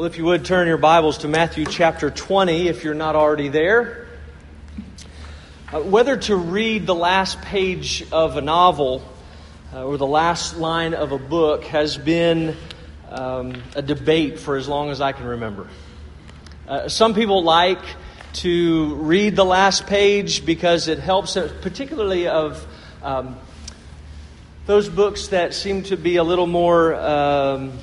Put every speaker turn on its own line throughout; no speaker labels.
Well, if you would turn your Bibles to Matthew chapter 20, if you're not already there. Uh, whether to read the last page of a novel uh, or the last line of a book has been um, a debate for as long as I can remember. Uh, some people like to read the last page because it helps, uh, particularly of um, those books that seem to be a little more um,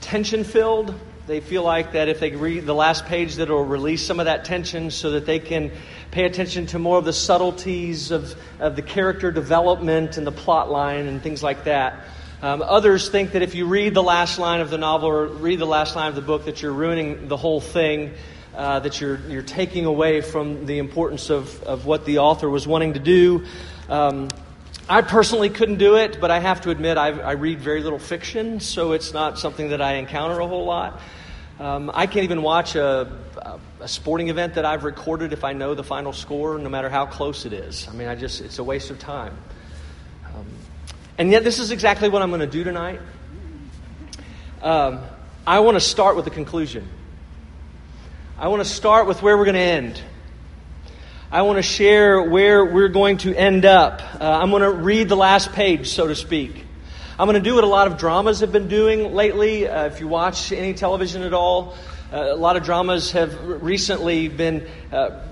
tension filled they feel like that if they read the last page, that it'll release some of that tension so that they can pay attention to more of the subtleties of, of the character development and the plot line and things like that. Um, others think that if you read the last line of the novel or read the last line of the book, that you're ruining the whole thing, uh, that you're, you're taking away from the importance of, of what the author was wanting to do. Um, I personally couldn't do it, but I have to admit I, I, read very little fiction, so it's not something that I encounter a whole lot. Um, I can't even watch a, a, sporting event that I've recorded if I know the final score, no matter how close it is. I mean, I just, it's a waste of time. Um, and yet, this is exactly what I'm going to do tonight. Um, I want to start with the conclusion. I want to start with where we're going to end. I want to share where we're going to end up. Uh, I'm going to read the last page, so to speak. I'm going to do what a lot of dramas have been doing lately. Uh, if you watch any television at all, uh, a lot of dramas have recently been. Uh,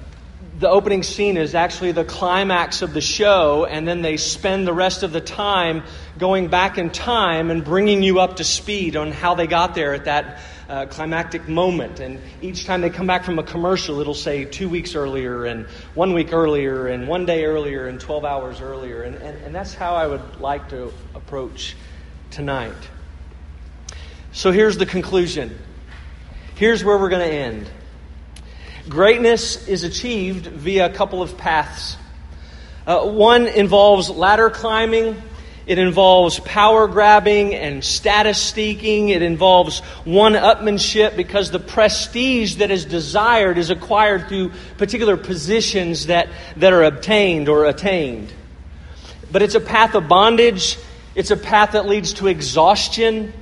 the opening scene is actually the climax of the show, and then they spend the rest of the time going back in time and bringing you up to speed on how they got there at that uh, climactic moment. And each time they come back from a commercial, it'll say two weeks earlier, and one week earlier, and one day earlier, and 12 hours earlier. And, and, and that's how I would like to approach tonight. So here's the conclusion. Here's where we're going to end. Greatness is achieved via a couple of paths. Uh, one involves ladder climbing, it involves power grabbing and status seeking. It involves one upmanship because the prestige that is desired is acquired through particular positions that, that are obtained or attained. But it's a path of bondage, it's a path that leads to exhaustion,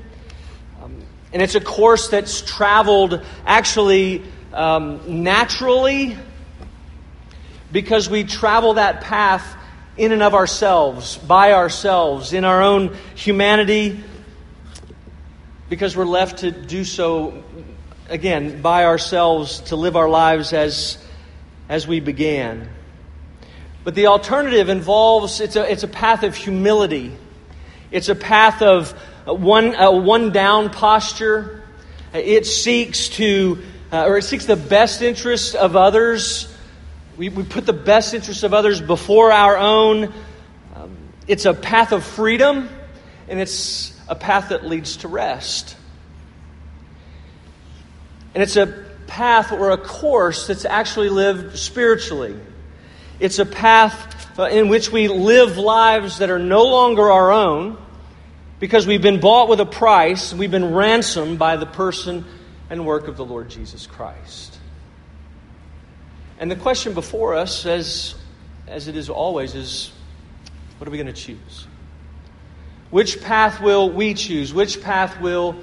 um, and it's a course that's traveled actually um, naturally because we travel that path in and of ourselves, by ourselves, in our own humanity, because we're left to do so, again, by ourselves, to live our lives as, as we began. But the alternative involves it's a, it's a path of humility, it's a path of one, a one down posture. It seeks to, uh, or it seeks the best interest of others we, we put the best interests of others before our own. Um, it's a path of freedom, and it's a path that leads to rest. And it's a path or a course that's actually lived spiritually. It's a path uh, in which we live lives that are no longer our own because we've been bought with a price, we've been ransomed by the person and work of the Lord Jesus Christ. And the question before us, as, as it is always, is what are we going to choose? Which path will we choose? Which path will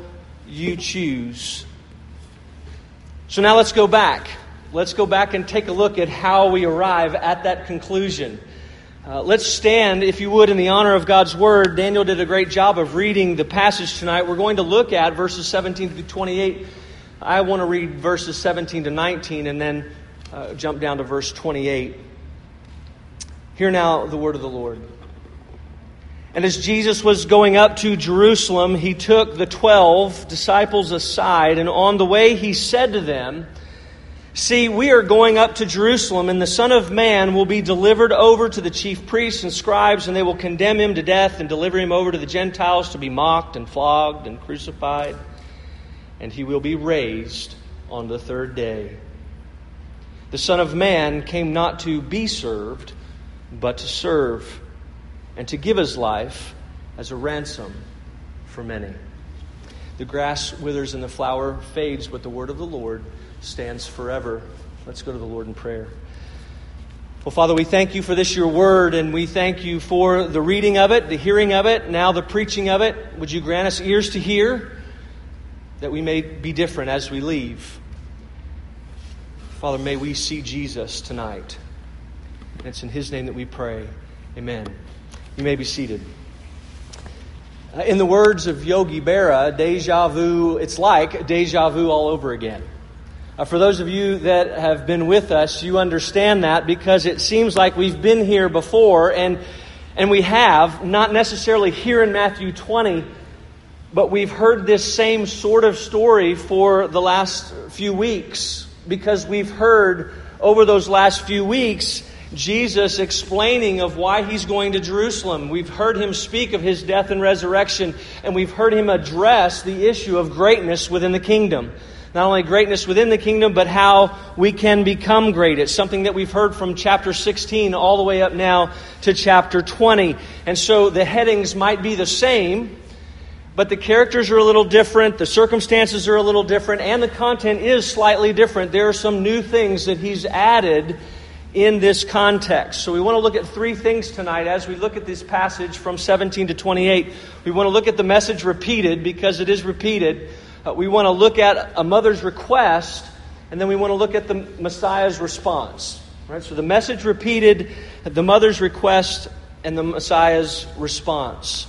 you choose? So now let's go back. Let's go back and take a look at how we arrive at that conclusion. Uh, let's stand, if you would, in the honor of God's Word. Daniel did a great job of reading the passage tonight. We're going to look at verses 17 through 28. I want to read verses 17 to 19 and then uh, jump down to verse 28. Hear now the word of the Lord. And as Jesus was going up to Jerusalem, he took the twelve disciples aside, and on the way he said to them, See, we are going up to Jerusalem, and the Son of Man will be delivered over to the chief priests and scribes, and they will condemn him to death and deliver him over to the Gentiles to be mocked and flogged and crucified. And he will be raised on the third day. The Son of Man came not to be served, but to serve, and to give his life as a ransom for many. The grass withers and the flower fades, but the word of the Lord stands forever. Let's go to the Lord in prayer. Well, Father, we thank you for this, your word, and we thank you for the reading of it, the hearing of it, now the preaching of it. Would you grant us ears to hear that we may be different as we leave. Father, may we see Jesus tonight. And it's in His name that we pray. Amen. You may be seated. Uh, in the words of Yogi Berra, deja vu, it's like deja vu all over again. Uh, for those of you that have been with us, you understand that because it seems like we've been here before, and, and we have, not necessarily here in Matthew 20, but we've heard this same sort of story for the last few weeks because we've heard over those last few weeks Jesus explaining of why he's going to Jerusalem. We've heard him speak of his death and resurrection, and we've heard him address the issue of greatness within the kingdom. Not only greatness within the kingdom, but how we can become great. It's something that we've heard from chapter 16 all the way up now to chapter 20. And so the headings might be the same, but the characters are a little different, the circumstances are a little different, and the content is slightly different. There are some new things that he's added in this context. So we want to look at three things tonight as we look at this passage from 17 to 28. We want to look at the message repeated because it is repeated. Uh, we want to look at a mother's request, and then we want to look at the Messiah's response. Right? So the message repeated, the mother's request, and the Messiah's response.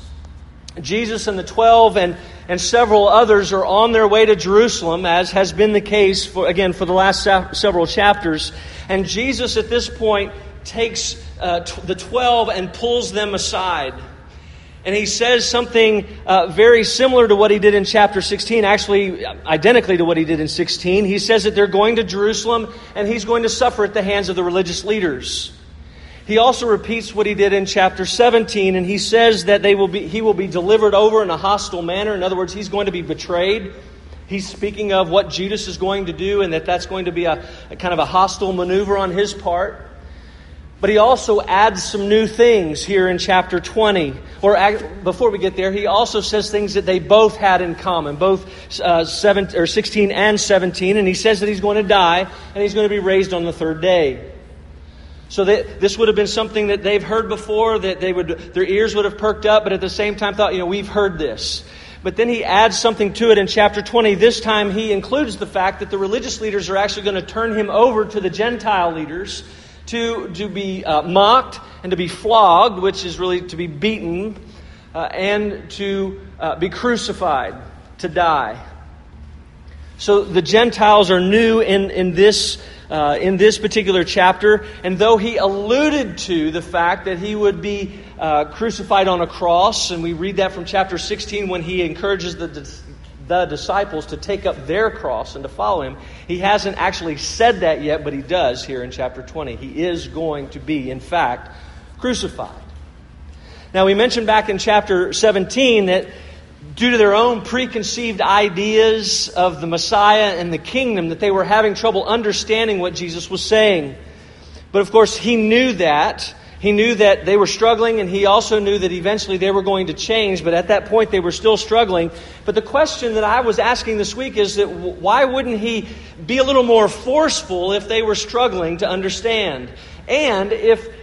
Jesus and the twelve and, and several others are on their way to Jerusalem, as has been the case, for, again, for the last several chapters. And Jesus, at this point, takes uh, t- the twelve and pulls them aside. And he says something uh, very similar to what he did in chapter 16, actually, identically to what he did in 16. He says that they're going to Jerusalem and he's going to suffer at the hands of the religious leaders. He also repeats what he did in chapter 17, and he says that they will be, he will be delivered over in a hostile manner. In other words, he's going to be betrayed. He's speaking of what Judas is going to do and that that's going to be a, a kind of a hostile maneuver on his part. But he also adds some new things here in chapter 20. Or before we get there, he also says things that they both had in common, both uh, seven, or 16 and 17. And he says that he's going to die and he's going to be raised on the third day. So that this would have been something that they've heard before, that they would, their ears would have perked up, but at the same time thought, you know, we've heard this. But then he adds something to it in chapter 20. This time he includes the fact that the religious leaders are actually going to turn him over to the Gentile leaders to, to be uh, mocked and to be flogged, which is really to be beaten, uh, and to uh, be crucified, to die. So the Gentiles are new in, in this uh, in this particular chapter. And though he alluded to the fact that he would be uh, crucified on a cross, and we read that from chapter 16 when he encourages the, the disciples to take up their cross and to follow him, he hasn't actually said that yet, but he does here in chapter 20. He is going to be, in fact, crucified. Now, we mentioned back in chapter 17 that due to their own preconceived ideas of the Messiah and the kingdom that they were having trouble understanding what Jesus was saying. But of course, he knew that. He knew that they were struggling, and he also knew that eventually they were going to change, but at that point they were still struggling. But the question that I was asking this week is that why wouldn't he be a little more forceful if they were struggling to understand? And if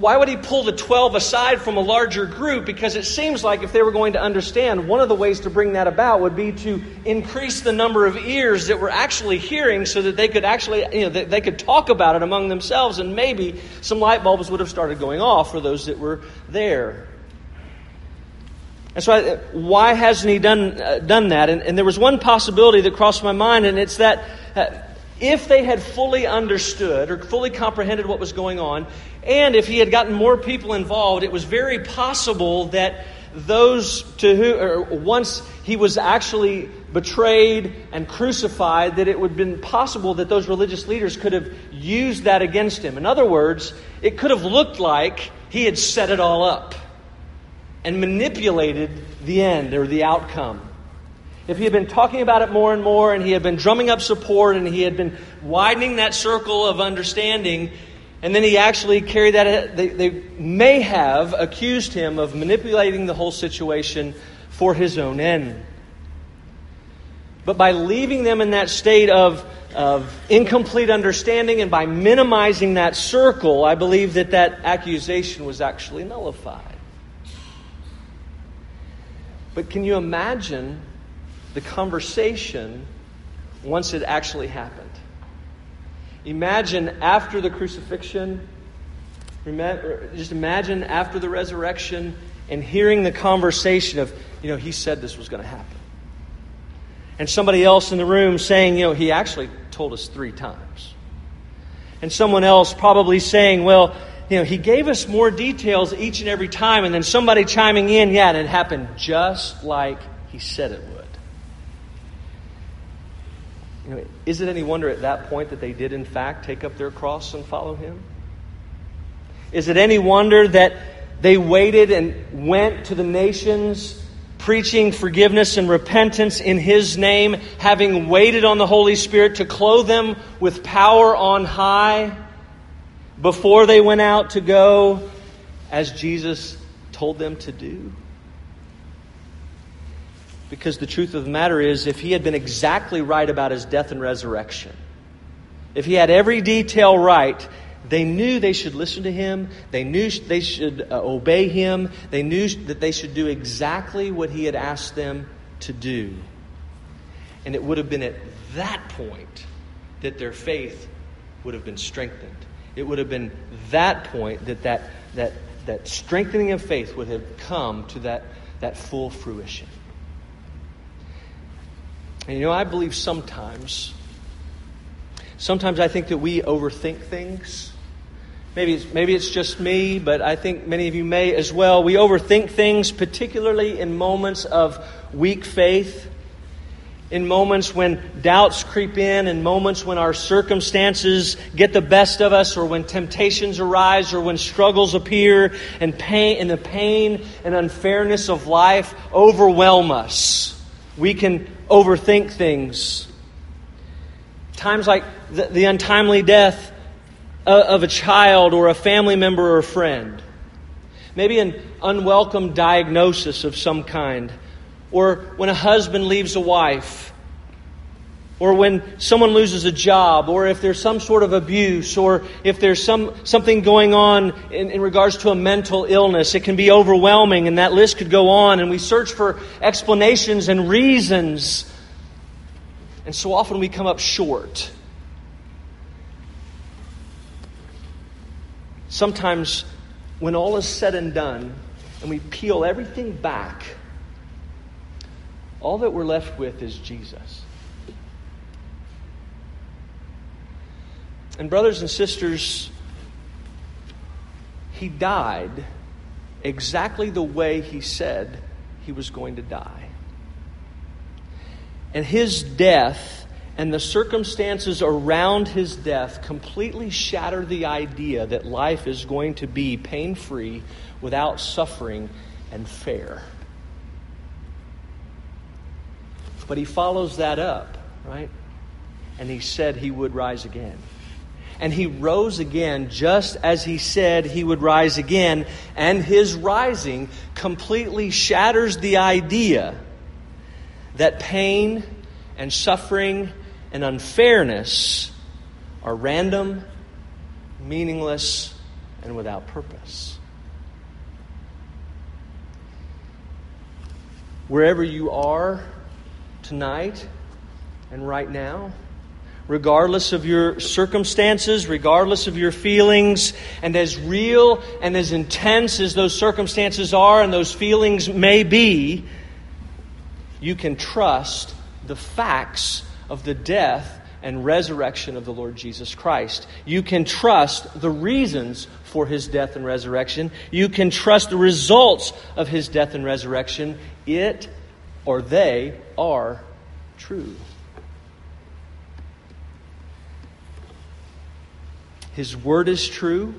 why would he pull the 12 aside from a larger group? Because it seems like if they were going to understand, one of the ways to bring that about would be to increase the number of ears that were actually hearing so that they could actually, you know, they could talk about it among themselves and maybe some light bulbs would have started going off for those that were there. And so, why hasn't he done, uh, done that? And, and, there was one possibility that crossed my mind, and it's that uh, if they had fully understood or fully comprehended what was going on, and if he had gotten more people involved, it was very possible that those to who, or once he was actually betrayed and crucified, that it would have been possible that those religious leaders could have used that against him. In other words, it could have looked like he had set it all up and manipulated the end or the outcome. If he had been talking about it more and more, and he had been drumming up support, and he had been widening that circle of understanding, and then he actually carried that. They, they may have accused him of manipulating the whole situation for his own end. But by leaving them in that state of, of incomplete understanding and by minimizing that circle, I believe that that accusation was actually nullified. But can you imagine the conversation once it actually happened. Imagine after the crucifixion, just imagine after the resurrection and hearing the conversation of, you know, he said this was going to happen. And somebody else in the room saying, you know, he actually told us three times. And someone else probably saying, well, you know, he gave us more details each and every time. And then somebody chiming in, yeah, it happened just like he said it would. You know, is it any wonder at that point that they did, in fact, take up their cross and follow him? Is it any wonder that they waited and went to the nations preaching forgiveness and repentance in his name, having waited on the Holy Spirit to clothe them with power on high before they went out to go as Jesus told them to do? Because the truth of the matter is, if he had been exactly right about his death and resurrection, if he had every detail right, they knew they should listen to him. They knew they should uh, obey him. They knew that they should do exactly what he had asked them to do. And it would have been at that point that their faith would have been strengthened. It would have been that point that that, that, that strengthening of faith would have come to that, that full fruition. And you know, I believe sometimes, sometimes I think that we overthink things. Maybe it's, maybe it's just me, but I think many of you may as well. We overthink things, particularly in moments of weak faith, in moments when doubts creep in, in moments when our circumstances get the best of us, or when temptations arise, or when struggles appear, and pain and the pain and unfairness of life overwhelm us. We can overthink things. Times like the, the untimely death of a child or a family member or a friend. Maybe an unwelcome diagnosis of some kind. Or when a husband leaves a wife. Or when someone loses a job. Or if there's some sort of abuse. Or if there's some, something going on in, in regards to a mental illness. It can be overwhelming, and that list could go on. And we search for explanations and reasons and so often we come up short. Sometimes, when all is said and done, and we peel everything back, all that we're left with is Jesus. And, brothers and sisters, he died exactly the way he said he was going to die. And his death and the circumstances around his death completely shatter the idea that life is going to be pain free, without suffering, and fair. But he follows that up, right? And he said he would rise again. And he rose again just as he said he would rise again. And his rising completely shatters the idea that pain and suffering and unfairness are random, meaningless, and without purpose. Wherever you are tonight and right now, regardless of your circumstances, regardless of your feelings, and as real and as intense as those circumstances are and those feelings may be, you can trust the facts of the death and resurrection of the Lord Jesus Christ. You can trust the reasons for his death and resurrection. You can trust the results of his death and resurrection. It or they are true. His word is true.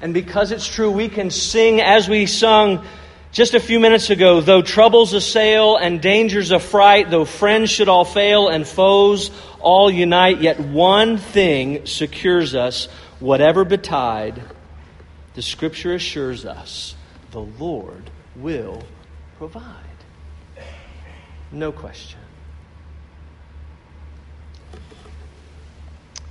And because it's true, we can sing as we sung just a few minutes ago, though troubles assail and dangers affright, though friends should all fail and foes all unite, yet one thing secures us, whatever betide. The Scripture assures us the Lord will provide. No question.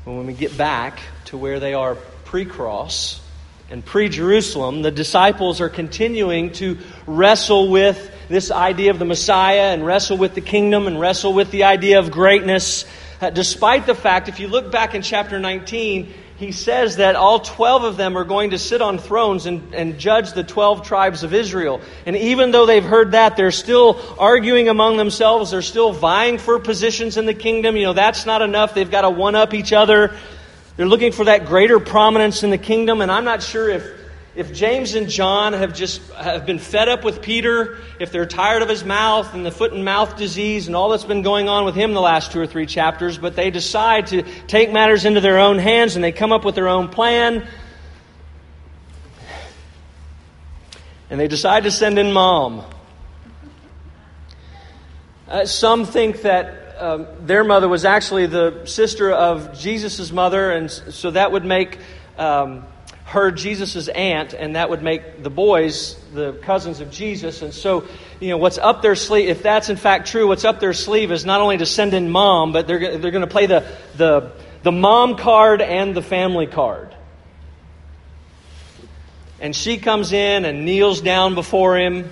When we get back to where they are pre cross, and pre Jerusalem, the disciples are continuing to wrestle with this idea of the Messiah and wrestle with the kingdom and wrestle with the idea of greatness. Uh, despite the fact, if you look back in chapter 19, he says that all 12 of them are going to sit on thrones and, and judge the 12 tribes of Israel. And even though they've heard that, they're still arguing among themselves. They're still vying for positions in the kingdom. You know, that's not enough. They've got to one up each other. They're looking for that greater prominence in the kingdom. And I'm not sure if if James and John have just have been fed up with Peter, if they're tired of his mouth and the foot and mouth disease and all that's been going on with him the last two or three chapters, but they decide to take matters into their own hands and they come up with their own plan. And they decide to send in mom. Uh, some think that um, their mother was actually the sister of Jesus' mother, and so that would make. Um, her Jesus' aunt, and that would make the boys the cousins of Jesus. And so, you know, what's up their sleeve, if that's in fact true, what's up their sleeve is not only to send in mom, but they're, they're going to play the, the, the mom card and the family card. And she comes in and kneels down before him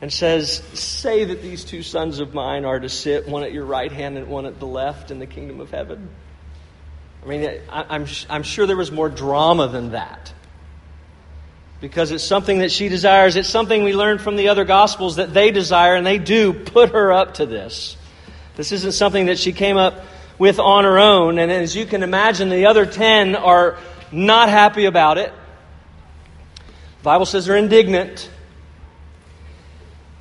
and says, Say that these two sons of mine are to sit, one at your right hand and one at the left, in the kingdom of heaven. I mean, I'm, I'm sure there was more drama than that. Because it's something that she desires. It's something we learned from the other Gospels that they desire, and they do put her up to this. This isn't something that she came up with on her own. And as you can imagine, the other ten are not happy about it. The Bible says they're indignant.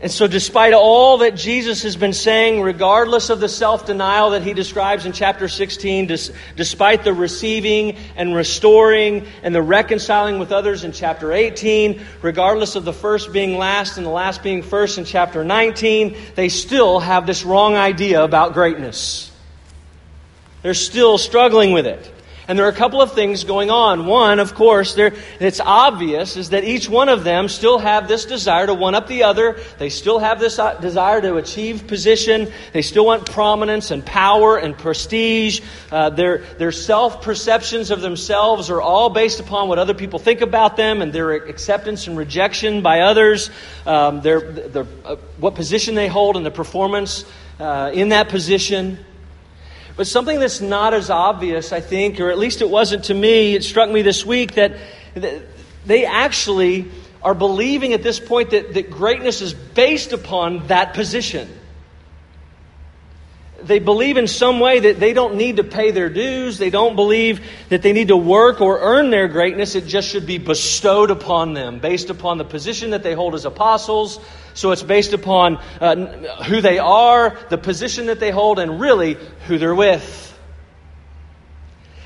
And so, despite all that Jesus has been saying, regardless of the self denial that he describes in chapter 16, dis- despite the receiving and restoring and the reconciling with others in chapter 18, regardless of the first being last and the last being first in chapter 19, they still have this wrong idea about greatness. They're still struggling with it. And there are a couple of things going on. One, of course, it's obvious, is that each one of them still have this desire to one up the other. They still have this uh, desire to achieve position. They still want prominence and power and prestige. Uh, their their self perceptions of themselves are all based upon what other people think about them and their acceptance and rejection by others, um, their, their, uh, what position they hold and the performance uh, in that position. But something that's not as obvious, I think, or at least it wasn't to me, it struck me this week that they actually are believing at this point that, that greatness is based upon that position they believe in some way that they don't need to pay their dues. They don't believe that they need to work or earn their greatness. It just should be bestowed upon them based upon the position that they hold as apostles. So it's based upon uh, who they are, the position that they hold, and really who they're with.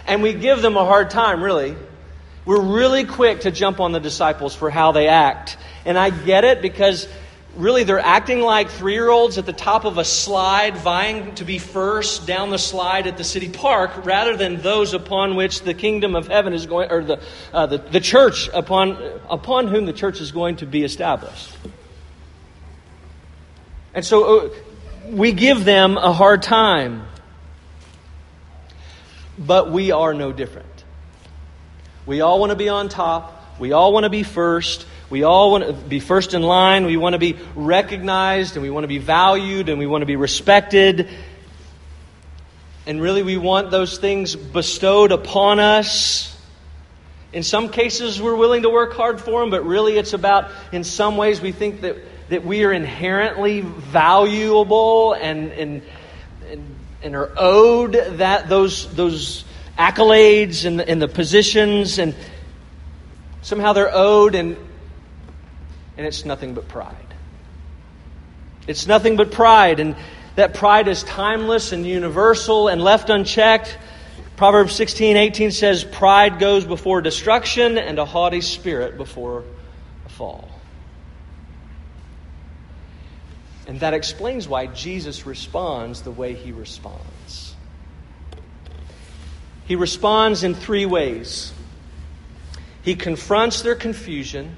And we give them a hard time, really. We're really quick to jump on the disciples for how they act. And I get it because really they're acting like three year olds at the top of a slide, vying to be first down the slide at the city park, rather than those upon which the kingdom of heaven is going, or the, uh, the, the church upon, upon whom the church is going to be established. And so uh, we give them a hard time. But we are no different. We all want to be on top. We all want to be first. We all want to be first in line. We want to be recognized and we want to be valued and we want to be respected. And really, we want those things bestowed upon us. In some cases, we're willing to work hard for them, but really, it's about, in some ways, we think that, that we are inherently valuable and, and, and, and are owed that, those, those accolades and and the positions, and somehow they're owed, and and it's nothing but pride. It's nothing but pride, and that pride is timeless and universal and left unchecked. Proverbs 16, 18 says, Pride goes before destruction, and a haughty spirit before a fall. And that explains why Jesus responds the way he responds. He responds in three ways. He confronts their confusion,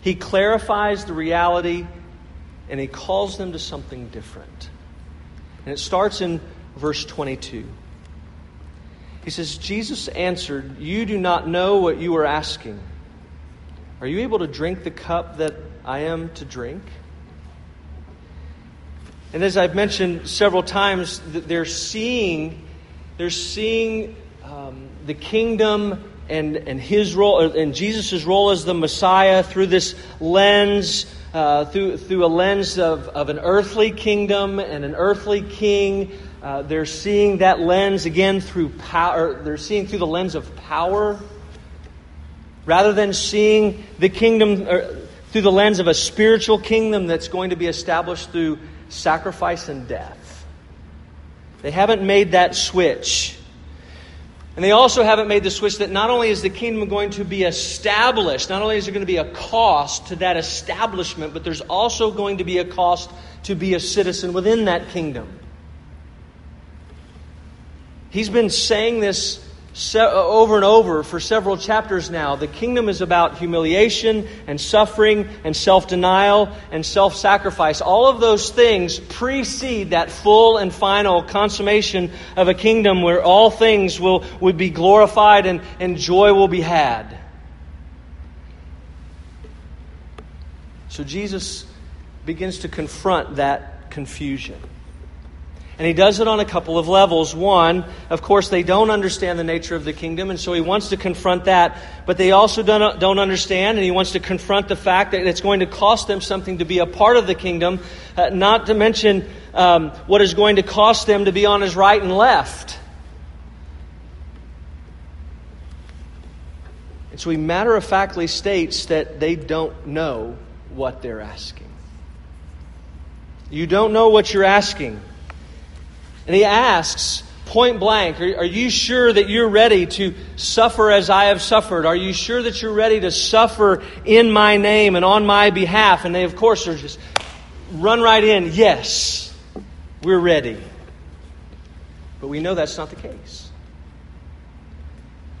he clarifies the reality and he calls them to something different. And it starts in verse 22. He says, Jesus answered, You do not know what you are asking. Are you able to drink the cup that I am to drink. And as I've mentioned several times, they're seeing, they're seeing um, the kingdom and, and his role, and Jesus' role as the Messiah through this lens, uh, through, through a lens of, of an earthly kingdom and an earthly king. Uh, they're seeing that lens again through power, they're seeing through the lens of power rather than seeing the kingdom through the lens of a spiritual kingdom that's going to be established through sacrifice and death. They haven't made that switch. And they also haven't made the switch that not only is the kingdom going to be established, not only is there going to be a cost to that establishment, but there's also going to be a cost to be a citizen within that kingdom. He's been saying this Uh, over and over for several chapters now. The kingdom is about humiliation and suffering and self denial and self sacrifice. All of those things precede that full and final consummation of a kingdom where all things will, will be glorified and, and joy will be had. So Jesus begins to confront that confusion. And he does it on a couple of levels. One, of course, they don't understand the nature of the kingdom, and so he wants to confront that. But they also don't, understand, and he wants to confront the fact that it's going to cost them something to be a part of the kingdom, uh, not to mention um, what is going to cost them to be on his right and left. And so he matter of factly states that they don't know what they're asking. You don't know what you're asking. And he asks point blank, are, are, you sure that you're ready to suffer as I have suffered? Are you sure that you're ready to suffer in my name and on my behalf? And they, of course, are just run right in, yes, we're ready. But we know that's not the case.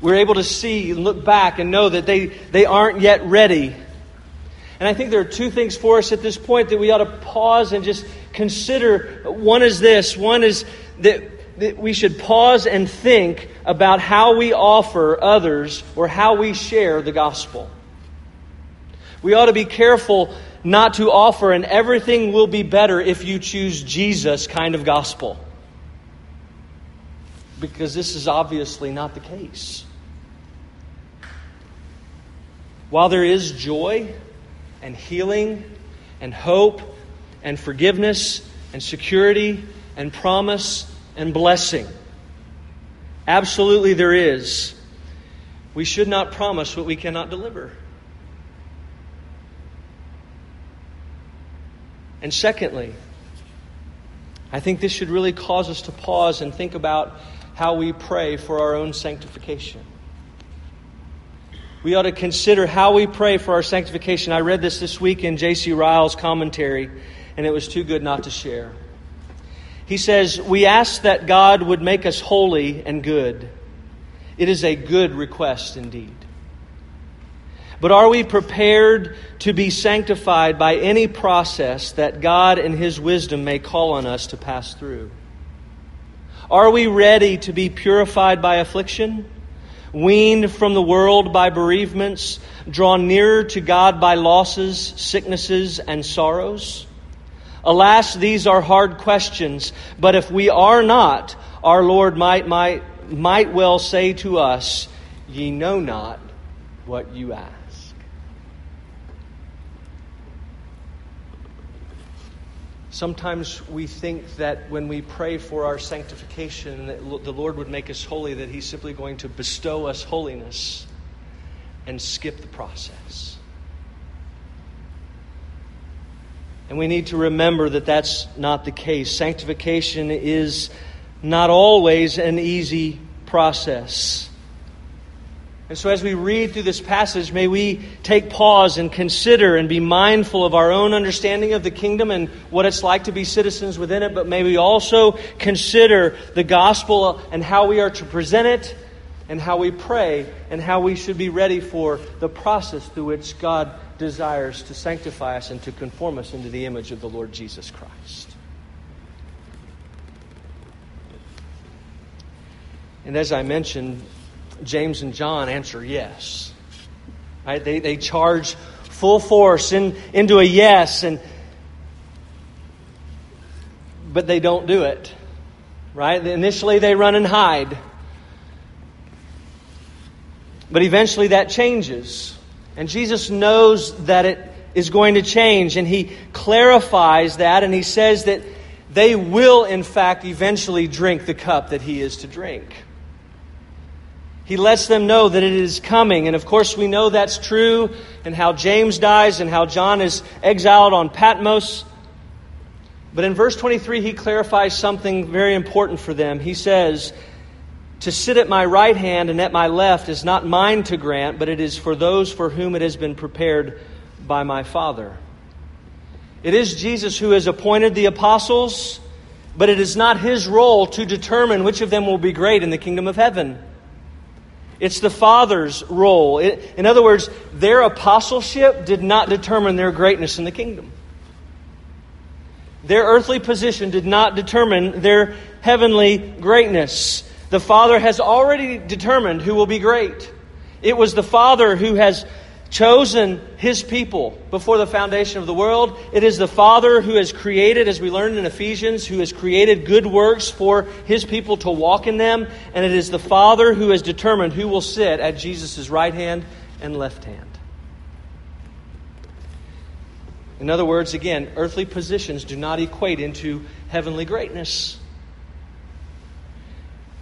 We're able to see and look back and know that they, they aren't yet ready. And I think there are two things for us at this point that we ought to pause and just consider. One is this one is that, that we should pause and think about how we offer others or how we share the gospel. We ought to be careful not to offer an everything will be better if you choose Jesus kind of gospel. Because this is obviously not the case. While there is joy and healing and hope and forgiveness and security and promise and blessing. Absolutely, there is. We should not promise what we cannot deliver. And secondly, I think this should really cause us to pause and think about how we pray for our own sanctification. We ought to consider how we pray for our sanctification. I read this this week in J.C. Ryle's commentary, and it was too good not to share. He says, We ask that God would make us holy and good. It is a good request indeed. But are we prepared to be sanctified by any process that God in His wisdom may call on us to pass through? Are we ready to be purified by affliction, weaned from the world by bereavements, drawn nearer to God by losses, sicknesses, and sorrows? Alas, these are hard questions, but if we are not, our Lord might, might, might well say to us, Ye know not what you ask. Sometimes we think that when we pray for our sanctification, that the Lord would make us holy, that He's simply going to bestow us holiness and skip the process. And we need to remember that that's not the case. Sanctification is not always an easy process. And so, as we read through this passage, may we take pause and consider and be mindful of our own understanding of the kingdom and what it's like to be citizens within it, but may we also consider the gospel and how we are to present it, and how we pray, and how we should be ready for the process through which God desires to sanctify us and to conform us into the image of the Lord Jesus Christ. And as I mentioned, James and John answer yes. Right? They, they charge full force in, into a yes, and but they don't do it. Right? Initially, they run and hide. But eventually, that changes. And Jesus knows that it is going to change, and he clarifies that, and he says that they will, in fact, eventually drink the cup that he is to drink. He lets them know that it is coming. And of course, we know that's true, and how James dies, and how John is exiled on Patmos. But in verse 23, he clarifies something very important for them. He says, To sit at my right hand and at my left is not mine to grant, but it is for those for whom it has been prepared by my Father. It is Jesus who has appointed the apostles, but it is not his role to determine which of them will be great in the kingdom of heaven. It's the Father's role. in other words, their apostleship did not determine their greatness in the kingdom. Their earthly position did not determine their heavenly greatness. The Father has already determined who will be great. It was the Father who has chosen his people before the foundation of the world. It is the Father who has created, as we learned in Ephesians, who has created good works for his people to walk in them. And it is the Father who has determined who will sit at Jesus' right hand and left hand. In other words, again, earthly positions do not equate into heavenly greatness.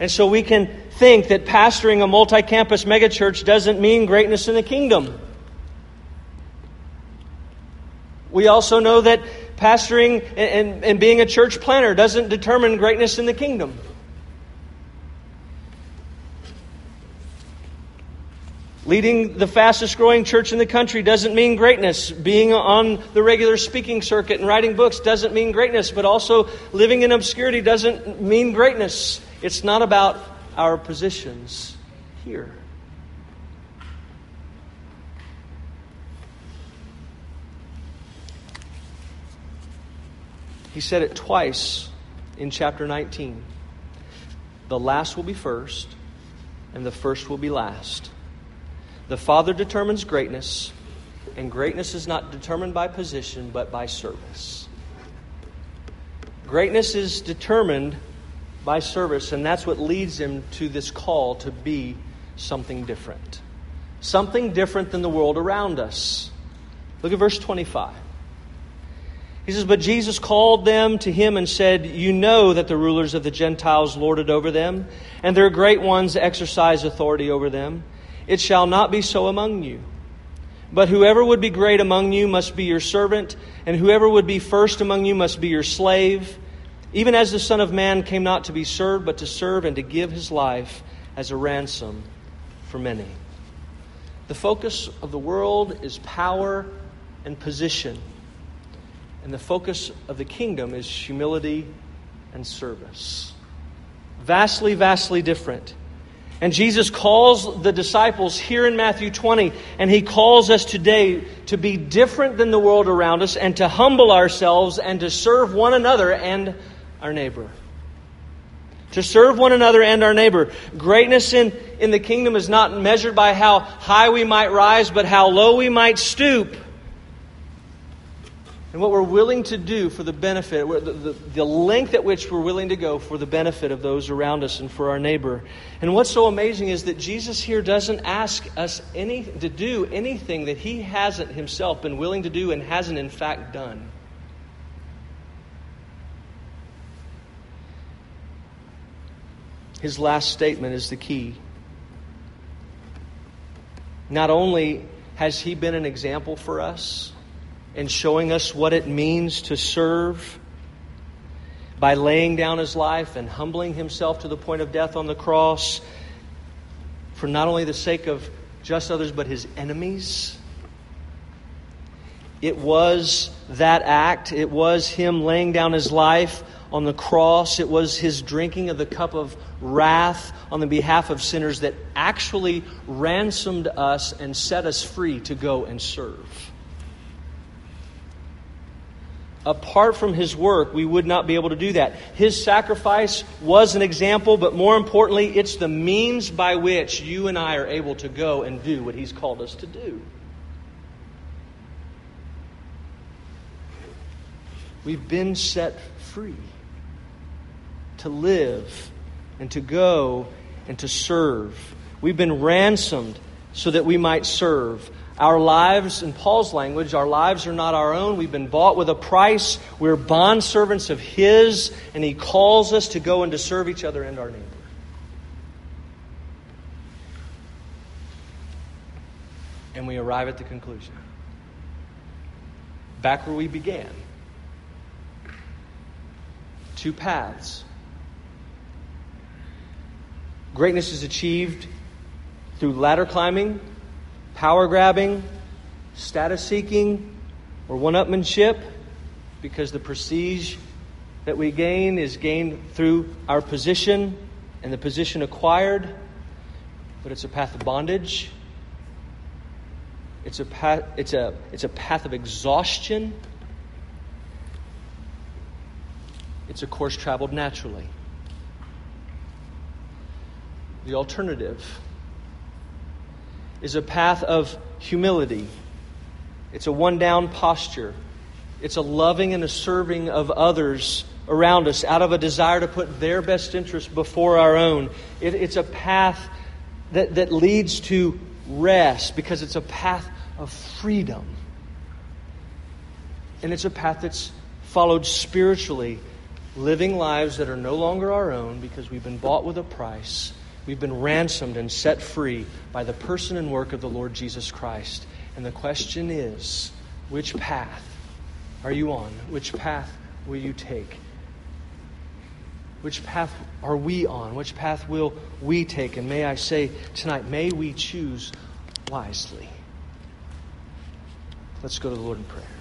And so we can think that pastoring a multi campus megachurch doesn't mean greatness in the kingdom. We also know that pastoring and, and, and being a church planner doesn't determine greatness in the kingdom. Leading the fastest growing church in the country doesn't mean greatness. Being on the regular speaking circuit and writing books doesn't mean greatness, but also living in obscurity doesn't mean greatness. It's not about our positions here. He said it twice in chapter 19. The last will be first, and the first will be last. The Father determines greatness, and greatness is not determined by position, but by service. Greatness is determined by service, and that's what leads him to this call to be something different. Something different than the world around us. Look at verse 25. He says, But Jesus called them to him and said, You know that the rulers of the Gentiles lorded over them, and their great ones exercise authority over them. It shall not be so among you. But whoever would be great among you must be your servant, and whoever would be first among you must be your slave, even as the Son of Man came not to be served, but to serve and to give his life as a ransom for many. The focus of the world is power and position. And the focus of the kingdom is humility and service. Vastly, vastly different. And Jesus calls the disciples here in Matthew 20, and he calls us today to be different than the world around us and to humble ourselves and to serve one another and our neighbor. To serve one another and our neighbor. Greatness in, in the kingdom is not measured by how high we might rise, but how low we might stoop and what we're willing to do for the benefit, the, the, the, length at which we're willing to go for the benefit of those around us and for our neighbor. And what's so amazing is that Jesus here doesn't ask us any, to do anything that he hasn't himself been willing to do and hasn't in fact done. His last statement is the key. Not only has he been an example for us, in showing us what it means to serve by laying down his life and humbling himself to the point of death on the cross for not only the sake of just others but his enemies. It was that act, it was him laying down his life on the cross, it was his drinking of the cup of wrath on the behalf of sinners that actually ransomed us and set us free to go and serve. Apart from his work, we would not be able to do that. His sacrifice was an example, but more importantly, it's the means by which you and I are able to go and do what he's called us to do. We've been set free to live and to go and to serve. We've been ransomed so that we might serve. Our lives, in Paul's language, our lives are not our own. We've been bought with a price. We're bondservants of His, and He calls us to go and to serve each other and our neighbor. And we arrive at the conclusion back where we began two paths. Greatness is achieved through ladder climbing, power grabbing, status seeking, or one upmanship, because the prestige that we gain is gained through our position and the position acquired, but it's a path of bondage. It's a path, it's a, it's a path of exhaustion. It's a course traveled naturally. The alternative is a path of humility. It's a one down posture. It's a loving and a serving of others around us out of a desire to put their best interest before our own. It, it's a path that, that leads to rest because it's a path of freedom. And it's a path that's followed spiritually, living lives that are no longer our own because we've been bought with a price We've been ransomed and set free by the person and work of the Lord Jesus Christ. And the question is which path are you on? Which path will you take? Which path are we on? Which path will we take? And may I say tonight, may we choose wisely. Let's go to the Lord in prayer.